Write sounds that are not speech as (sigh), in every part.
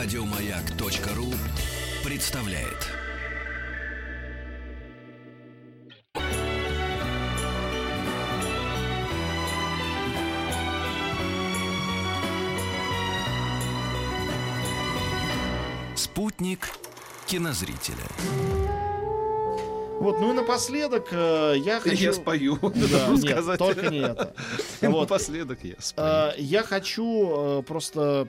Радиомаяк.ру представляет. Спутник кинозрителя. Вот, ну и напоследок э, я хочу... Я спою. (laughs) Да, нет, сказать. только не это. (laughs) Вот. Напоследок я спою. Э, Я хочу э, просто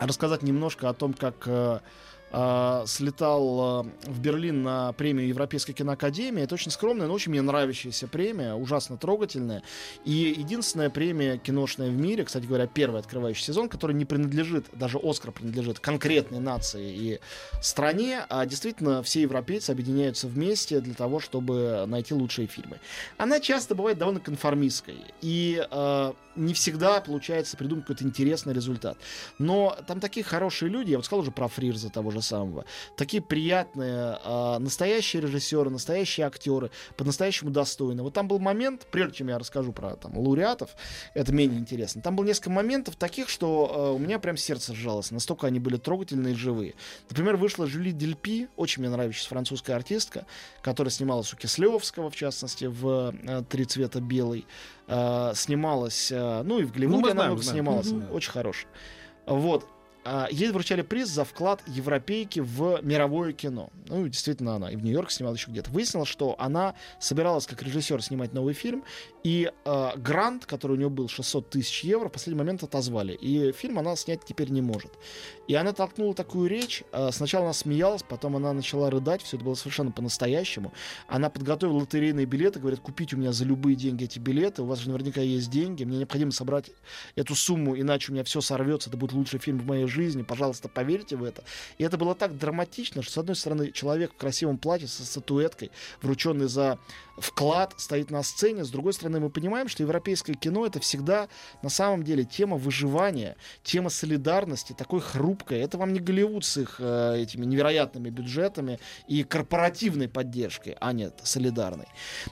рассказать немножко о том, как э, слетал э, в Берлин на премию Европейской киноакадемии. Это очень скромная, но очень мне нравящаяся премия, ужасно трогательная. И единственная премия киношная в мире, кстати говоря, первый открывающий сезон, который не принадлежит, даже Оскар принадлежит конкретной нации и стране, а действительно все европейцы объединяются вместе для того, чтобы найти лучшие фильмы. Она часто бывает довольно конформистской. И э, не всегда получается придумать какой-то интересный результат. Но там такие хорошие люди, я вот сказал уже про Фрирза того же самого, такие приятные, э, настоящие режиссеры, настоящие актеры, по-настоящему достойные. Вот там был момент, прежде чем я расскажу про там, лауреатов, это менее интересно, там было несколько моментов таких, что э, у меня прям сердце сжалось, настолько они были трогательные и живые. Например, вышла Жюли Дельпи, очень мне нравящаяся французская артистка, которая снималась у Кислевского, в частности, в э, «Три цвета белый», э, снималась, э, ну и в Голливуде Ну, она знаем, много знаем. снималась, Мгм. очень хорошая. Вот. А, Ей вручали приз за вклад европейки в мировое кино. Ну, действительно, она и в Нью-Йорк снимала еще где-то. Выяснилось, что она собиралась как режиссер снимать новый фильм, и э, грант, который у нее был 600 тысяч евро, в последний момент отозвали. И фильм она снять теперь не может. И она толкнула такую речь. э, сначала она смеялась, потом она начала рыдать. Все это было совершенно по-настоящему. Она подготовила лотерейные билеты, говорит, купите у меня за любые деньги эти билеты. У вас же наверняка есть деньги. Мне необходимо собрать эту сумму, иначе у меня все сорвется. Это будет лучший фильм в моей жизни. Пожалуйста, поверьте в это. И это было так драматично, что, с одной стороны, человек в красивом платье со статуэткой, врученный за вклад, стоит на сцене. С другой стороны, мы понимаем, что европейское кино это всегда на самом деле тема выживания, тема солидарности, такой хрупкой. Это вам не Голливуд с их э, этими невероятными бюджетами и корпоративной поддержкой, а нет, солидарной.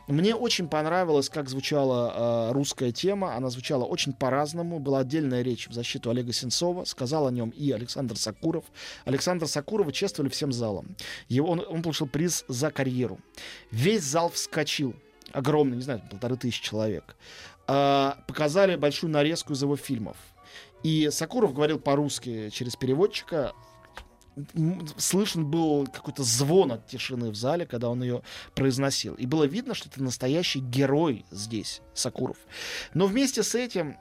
Мне очень понравилось, как звучала э, русская тема. Она звучала очень по-разному. Была отдельная речь в защиту Олега Сенцова. Сказал о нем и Александр Сакуров. Александра Сакурова чествовали всем залом. Его, он, он получил приз за карьеру. Весь зал вскочил. Огромный, не знаю, полторы тысячи человек. А, показали большую нарезку из его фильмов. И Сакуров говорил по-русски через переводчика. Слышен был какой-то звон от тишины в зале, когда он ее произносил. И было видно, что это настоящий герой здесь, Сакуров. Но вместе с этим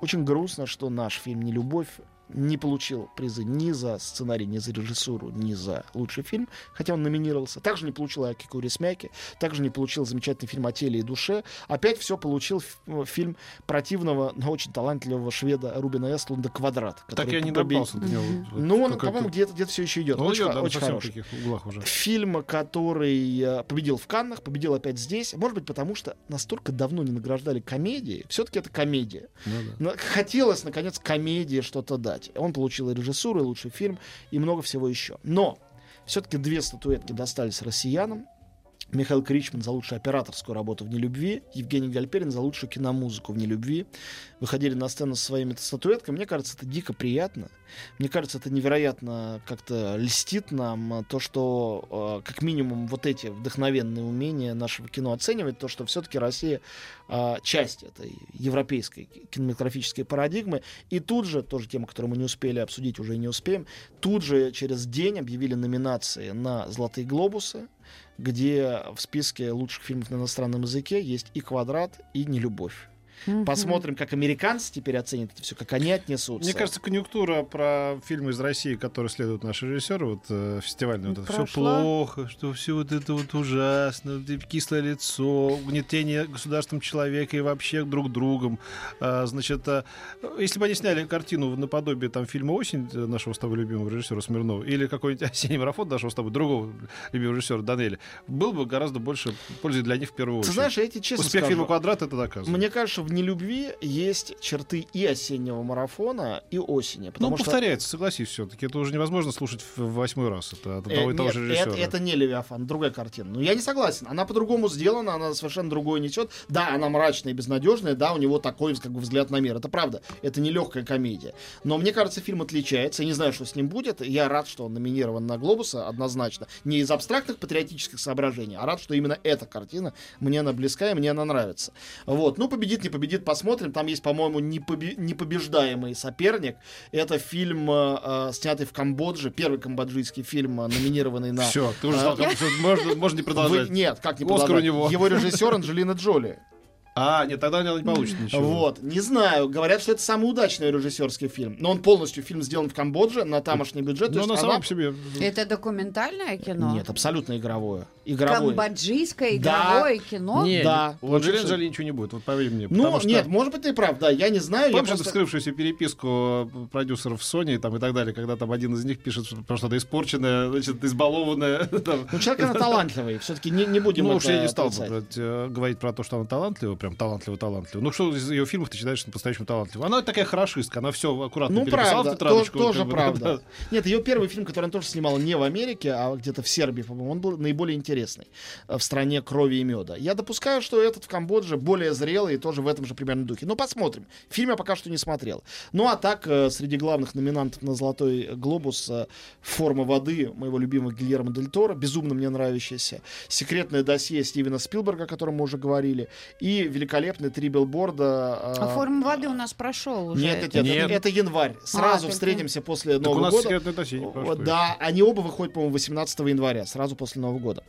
очень грустно, что наш фильм «Не любовь» не получил призы ни за сценарий, ни за режиссуру, ни за лучший фильм, хотя он номинировался. Также не получил Аки Курисмяки, также не получил замечательный фильм о теле и душе. Опять все получил э, фильм противного, но очень талантливого шведа Рубина Эстлунда «Квадрат». Так я не добрался до него. Ну, он, по-моему, где-то где все еще идет. Ну, очень идет, да, очень хороший. углах уже. Фильм, который э, победил в Каннах, победил опять здесь. Может быть, потому что настолько давно не награждали комедии. Все-таки это комедия. Ну да. Хотелось, наконец, комедии что-то дать. Он получил и режиссуру, и лучший фильм, и много всего еще. Но все-таки две статуэтки достались россиянам. Михаил Кричман за лучшую операторскую работу в «Нелюбви», Евгений Гальперин за лучшую киномузыку в «Нелюбви». Выходили на сцену со своими статуэтками. Мне кажется, это дико приятно. Мне кажется, это невероятно как-то льстит нам э, то, что э, как минимум вот эти вдохновенные умения нашего кино оценивать, то, что все-таки Россия э, часть этой европейской кинематографической парадигмы. И тут же, тоже тема, которую мы не успели обсудить, уже не успеем, тут же через день объявили номинации на «Золотые глобусы», где в списке лучших фильмов на иностранном языке есть и «Квадрат», и «Нелюбовь». Посмотрим, как американцы теперь оценят это все, как они отнесутся. Мне кажется, конъюнктура про фильмы из России, которые следуют наши режиссеры, вот э, фестивальные, вот это все плохо, что все вот это вот ужасно, кислое лицо, угнетение государством человека и вообще друг другом. А, значит, а, если бы они сняли картину наподобие там фильма «Осень» нашего с тобой любимого режиссера Смирнова или какой-нибудь (laughs) «Осенний марафон» нашего с тобой другого любимого режиссера Данели, был бы гораздо больше пользы для них в первую Ты очередь. знаешь, я тебе честно Успех скажу, фильма «Квадрат» это доказывает. Мне кажется, в нелюбви есть черты и осеннего марафона, и осени. Ну, что повторяется, согласись, все-таки. Это уже невозможно слушать в восьмой раз. Это от Э, одного и того нет, же это, режиссера. это не Левиафан, другая картина. Но я не согласен. Она по-другому сделана, она совершенно другое несет. Да, она мрачная и безнадежная, да, у него такой как бы, взгляд на мир. Это правда. Это не легкая комедия. Но мне кажется, фильм отличается. Я не знаю, что с ним будет. Я рад, что он номинирован на Глобуса, однозначно. Не из абстрактных патриотических соображений, а рад, что именно эта картина мне она близка и мне она нравится. Вот. Ну, победит, не победит, посмотрим. Там есть, по-моему, непобе- непобеждаемый соперник. Это фильм, э, э, снятый в Камбодже, первый камбоджийский фильм, э, номинированный на... Все, ты уже сказал, всё, (laughs) можно, можно не Вы- продолжать. Нет, как не Оскар у продолжать? него. Его режиссер Анджелина Джоли. А, нет, тогда не получится ничего. Вот, не знаю. Говорят, что это самый удачный режиссерский фильм. Но он полностью фильм сделан в Камбодже на тамошний бюджет. Но на она- самом себе... Это документальное кино? Нет, абсолютно игровое. Игровое. Камбоджийское Да. игровое кино? Не, Да. у Анджелины Очень Джоли ничего не будет, вот поверь мне. Ну, что- нет, может быть, ты прав, да, я не знаю. я Помнишь просто- вскрывшуюся переписку э, продюсеров Sony там, и так далее, когда там один из них пишет что- про что-то испорченное, значит, избалованное. (laughs) там. Ну, человек, она (laughs) талантливый. Все-таки не, не будем Ну уж я не стал э, говорить про то, что она талантлива, прям талантливо-талантлива. Ну что из ее фильмов ты считаешь по-настоящему талантлива? Она такая хорошистка, она все аккуратно Ну, переписала правда, в тетрадочку. то- тоже бы, правда. да. Нет, ее первый фильм, который она тоже снимала не в Америке, а где-то в Сербии, по-моему, он был наиболее интересный. э, В стране крови и меда. Я допускаю, что этот в Камбодже более зрелый и тоже в этом же примерно духе. Ну, посмотрим. Фильм я пока что не смотрел. Ну, а так, э, среди главных номинантов на «Золотой глобус» э, «Форма воды» моего любимого Гильермо Дель Торо, безумно мне нравящаяся, «Секретное досье» Стивена Спилберга, о котором мы уже говорили, и великолепный «Три билборда». э, А форма воды у нас прошел уже. нет, нет, нет, Нет. Это, это январь. Сразу только- встретимся после Так у Нового нас года. прошло Вот, да, они оба выходят, по-моему, 18 января, сразу после Нового года.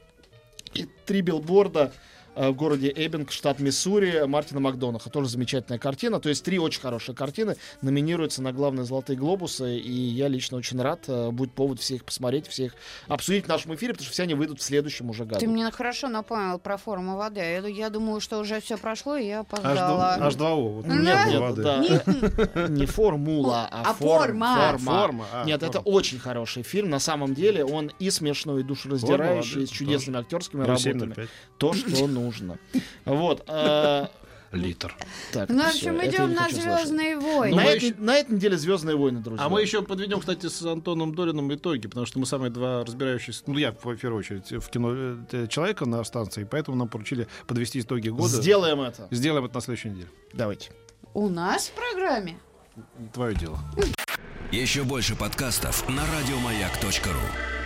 И три билборда в городе Эббинг, штат Миссури, Мартина Макдонаха. Тоже замечательная картина. То есть три очень хорошие картины номинируются на главные «Золотые глобусы», и я лично очень рад. э, Будет повод всех посмотреть, всех обсудить в нашем эфире, потому что все они выйдут в следующем уже году. Ты мне хорошо напомнил про форму воды. Я, я думаю, что уже все прошло, и я H2O, опоздала. H2O. вот, Нет, Нет, форма нет, воды. да. Не формула, а, А форм- форма. Форма, а, Нет, форма. это очень хороший фильм. На самом деле он и смешной, и душераздирающий, Форма и с чудесными актерскими 07, работами. 05. То, что нужно. Вот. э, Литр. Так, Ну, в общем, идем на. Звездные На, войны. этой, еще- на этой неделе Звездные войны, друзья. А мы еще подведем, кстати, с Антоном Долином итоги, потому что мы самые два разбирающиеся, ну я в первую очередь в кино э, человека на станции, поэтому нам поручили подвести итоги года. Сделаем это. Сделаем это на следующей неделе. Давайте. У нас в программе. Твое дело. Еще больше подкастов на радиомаяк.ру.